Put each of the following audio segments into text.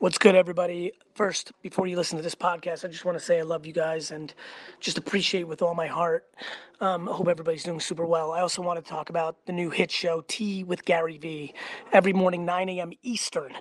What's good, everybody? First, before you listen to this podcast, I just want to say I love you guys and just appreciate with all my heart. Um, I hope everybody's doing super well. I also want to talk about the new hit show, Tea with Gary Vee, every morning, 9 a.m. Eastern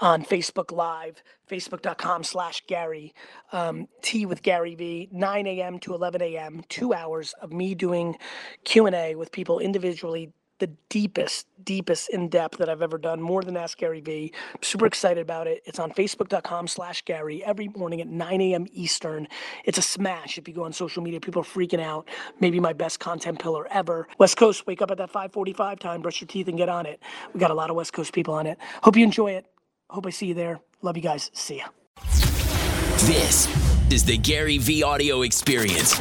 on Facebook Live, facebook.com slash Gary. Um, Tea with Gary Vee, 9 a.m. to 11 a.m., two hours of me doing Q&A with people individually the deepest, deepest in depth that I've ever done, more than Ask Gary Vee. Super excited about it. It's on facebook.com slash Gary every morning at 9 a.m. Eastern. It's a smash. If you go on social media, people are freaking out. Maybe my best content pillar ever. West Coast, wake up at that 545 time, brush your teeth and get on it. We got a lot of West Coast people on it. Hope you enjoy it. Hope I see you there. Love you guys. See ya. This is the Gary Vee audio experience.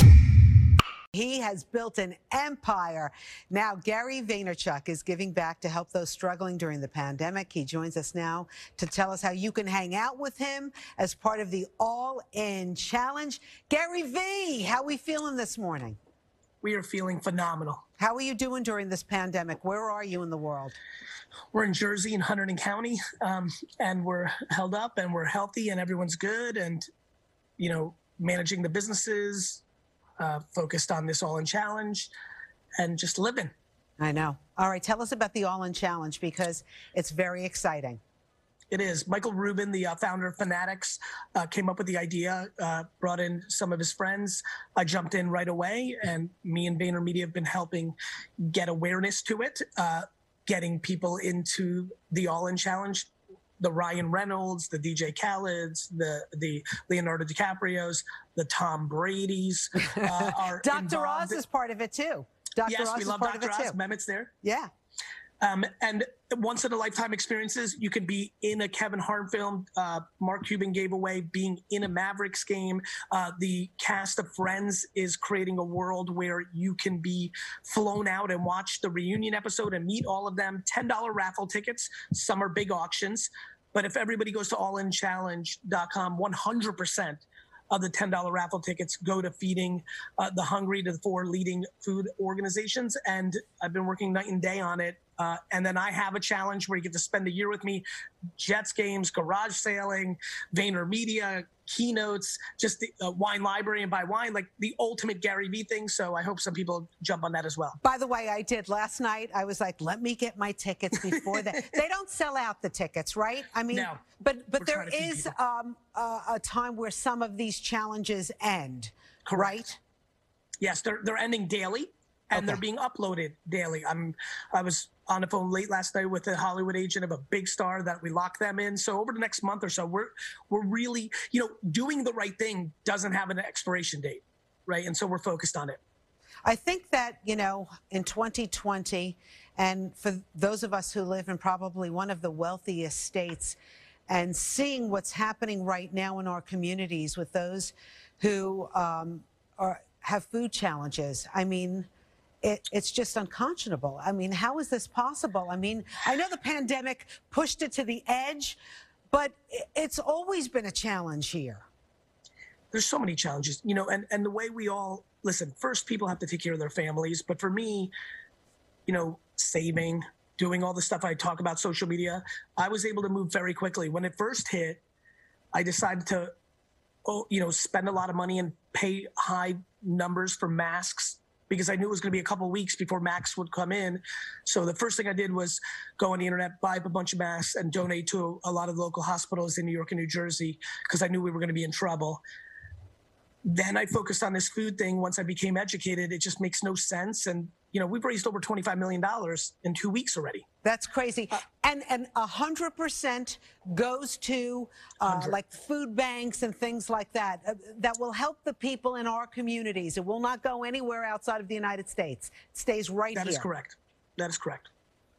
He has built an empire. Now, Gary Vaynerchuk is giving back to help those struggling during the pandemic. He joins us now to tell us how you can hang out with him as part of the All In Challenge. Gary Vee, how are we feeling this morning? We are feeling phenomenal. How are you doing during this pandemic? Where are you in the world? We're in Jersey in Hunterdon County, um, and we're held up and we're healthy and everyone's good and, you know, managing the businesses, uh, focused on this All In Challenge and just living. I know. All right, tell us about the All In Challenge because it's very exciting. It is. Michael Rubin, the uh, founder of Fanatics, uh, came up with the idea, uh, brought in some of his friends. I jumped in right away, and me and VaynerMedia have been helping get awareness to it, uh, getting people into the All In Challenge the Ryan Reynolds, the DJ Khaled's, the the Leonardo DiCaprio's, the Tom Brady's. Uh, are Dr. Oz is part of it too. Dr. Yes, Oz we love Dr. Oz. Mehmet's there. Yeah. Um, and once in a lifetime experiences, you can be in a Kevin Hart film. Uh, Mark Cuban gave away being in a Mavericks game. Uh, the cast of Friends is creating a world where you can be flown out and watch the reunion episode and meet all of them. $10 raffle tickets. Some are big auctions. But if everybody goes to allinchallenge.com, 100% of the $10 raffle tickets go to feeding uh, the hungry to the four leading food organizations. And I've been working night and day on it. Uh, and then I have a challenge where you get to spend a year with me, Jets games, garage sailing, VaynerMedia, keynotes, just the uh, wine library and buy wine, like the ultimate Gary Vee thing. So I hope some people jump on that as well. By the way, I did last night. I was like, let me get my tickets before that. they don't sell out the tickets, right? I mean, no, but but there is um, uh, a time where some of these challenges end, Correct. right? Yes, they're they're ending daily and okay. they're being uploaded daily. I'm I was on the phone late last night with a Hollywood agent of a big star that we lock them in. So over the next month or so, we're we're really, you know, doing the right thing doesn't have an expiration date, right? And so we're focused on it. I think that, you know, in 2020, and for those of us who live in probably one of the wealthiest states, and seeing what's happening right now in our communities with those who um, are, have food challenges. I mean, it, it's just unconscionable. I mean, how is this possible? I mean, I know the pandemic pushed it to the edge, but it's always been a challenge here. There's so many challenges, you know, and, and the way we all listen, first, people have to take care of their families. But for me, you know, saving, doing all the stuff I talk about social media, I was able to move very quickly. When it first hit, I decided to, oh, you know, spend a lot of money and pay high numbers for masks because I knew it was going to be a couple weeks before Max would come in. So the first thing I did was go on the internet, buy a bunch of masks, and donate to a lot of local hospitals in New York and New Jersey because I knew we were going to be in trouble. Then I focused on this food thing. Once I became educated, it just makes no sense. And you know, we've raised over $25 million in two weeks already. That's crazy. Uh, and and 100% goes to uh, like food banks and things like that uh, that will help the people in our communities. It will not go anywhere outside of the United States. It stays right that here. That is correct. That is correct.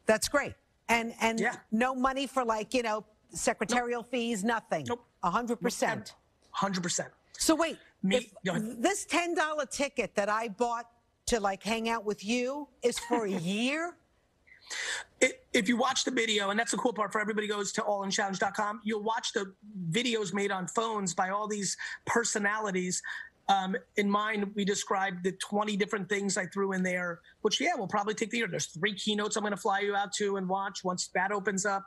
That's great. And and yeah. no money for like, you know, secretarial nope. fees, nothing. Nope. 100%. 100%. So wait, Me, this $10 ticket that I bought to like hang out with you is for a year? if you watch the video, and that's the cool part for everybody goes to allinchallenge.com, you'll watch the videos made on phones by all these personalities. Um, in mine, we described the 20 different things I threw in there, which, yeah, we'll probably take the year. There's three keynotes I'm going to fly you out to and watch once that opens up.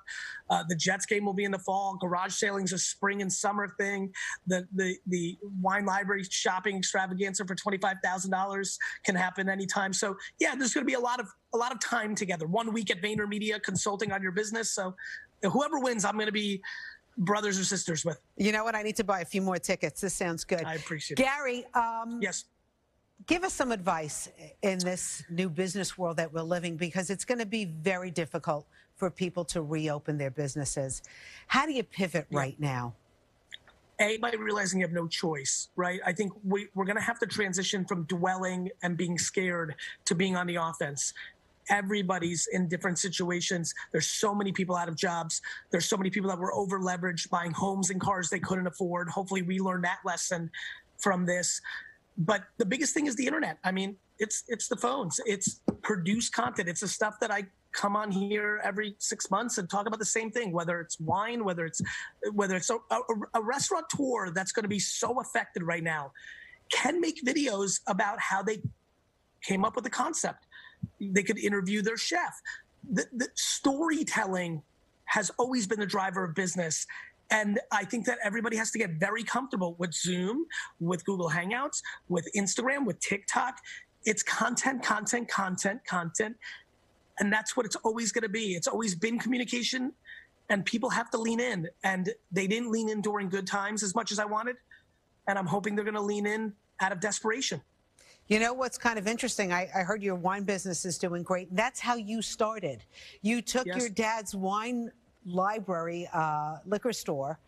Uh, the Jets game will be in the fall. Garage sailing's a spring and summer thing. The the the wine library shopping extravaganza for $25,000 can happen anytime. So, yeah, there's going to be a lot of a lot of time together. One week at VaynerMedia consulting on your business. So, whoever wins, I'm going to be brothers or sisters with. You know what? I need to buy a few more tickets. This sounds good. I appreciate it. Gary, um, yes. Give us some advice in this new business world that we're living because it's going to be very difficult for people to reopen their businesses. How do you pivot yeah. right now? A, by realizing you have no choice, right? I think we, we're going to have to transition from dwelling and being scared to being on the offense everybody's in different situations. There's so many people out of jobs. There's so many people that were over leveraged buying homes and cars they couldn't afford. Hopefully, we learned that lesson from this. But the biggest thing is the internet. I mean, it's it's the phones. It's produced content. It's the stuff that I come on here every six months and talk about the same thing. Whether it's wine, whether it's whether it's a, a, a restaurateur that's going to be so affected right now, can make videos about how they came up with the concept they could interview their chef. The, the storytelling has always been the driver of business. And I think that everybody has to get very comfortable with Zoom, with Google Hangouts, with Instagram, with TikTok. It's content, content, content, content. And that's what it's always going to be. It's always been communication, and people have to lean in. And they didn't lean in during good times as much as I wanted. And I'm hoping they're going to lean in out of desperation. You know what's kind of interesting? I, I, heard your wine business is doing great. That's how you started. You took yes. your dad's wine library, uh, liquor store,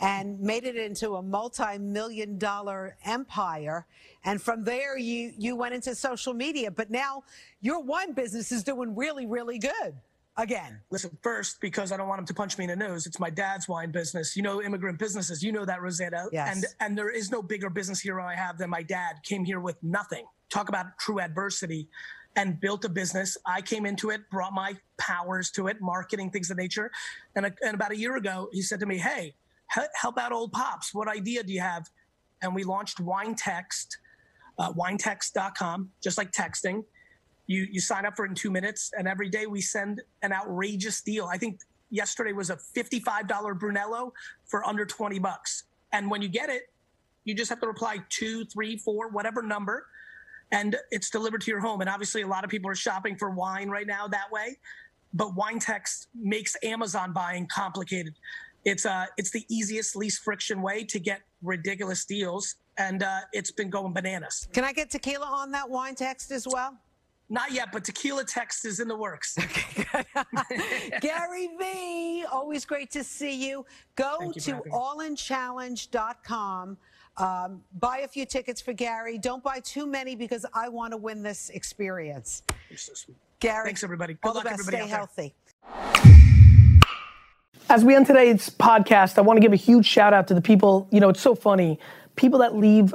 and made it into a multi-million dollar empire. And from there, you you went into social media. But now your wine business is doing really, really good again? Listen, first, because I don't want him to punch me in the nose, it's my dad's wine business. You know, immigrant businesses. You know that, Rosanna. Yes. And and there is no bigger business hero I have than my dad. Came here with nothing. Talk about true adversity. And built a business. I came into it, brought my powers to it, marketing things of nature. And, a, and about a year ago, he said to me, "Hey, help out old pops. What idea do you have?" And we launched Wine Text, uh, winetext.com, just like texting you you sign up for it in two minutes, and every day we send an outrageous deal. I think yesterday was a $55 Brunello for under 20 bucks. And when you get it, you just have to reply two, three, four, whatever number, and it's delivered to your home. And obviously, a lot of people are shopping for wine right now that way. But Wine Text makes Amazon buying complicated. It's uh, it's the easiest, least friction way to get ridiculous deals, and uh, it's been going bananas. Can I get tequila on that Wine Text as well? Not yet, but tequila text is in the works. Gary Vee, always great to see you. Go you to allinchallenge.com. Um, buy a few tickets for Gary. Don't buy too many because I want to win this experience. You're so sweet. Gary, thanks everybody. Good all luck, the best. everybody. Stay healthy. As we end today's podcast, I want to give a huge shout out to the people. You know, it's so funny. People that leave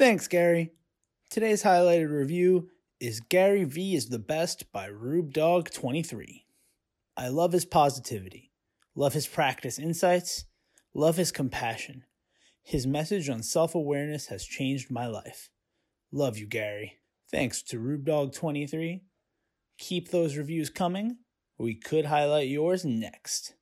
Thanks, Gary. Today's highlighted review is Gary Vee is the best by Rube Dog 23. I love his positivity, love his practice insights, love his compassion. His message on self awareness has changed my life. Love you, Gary. Thanks to Rube Dog 23. Keep those reviews coming. We could highlight yours next.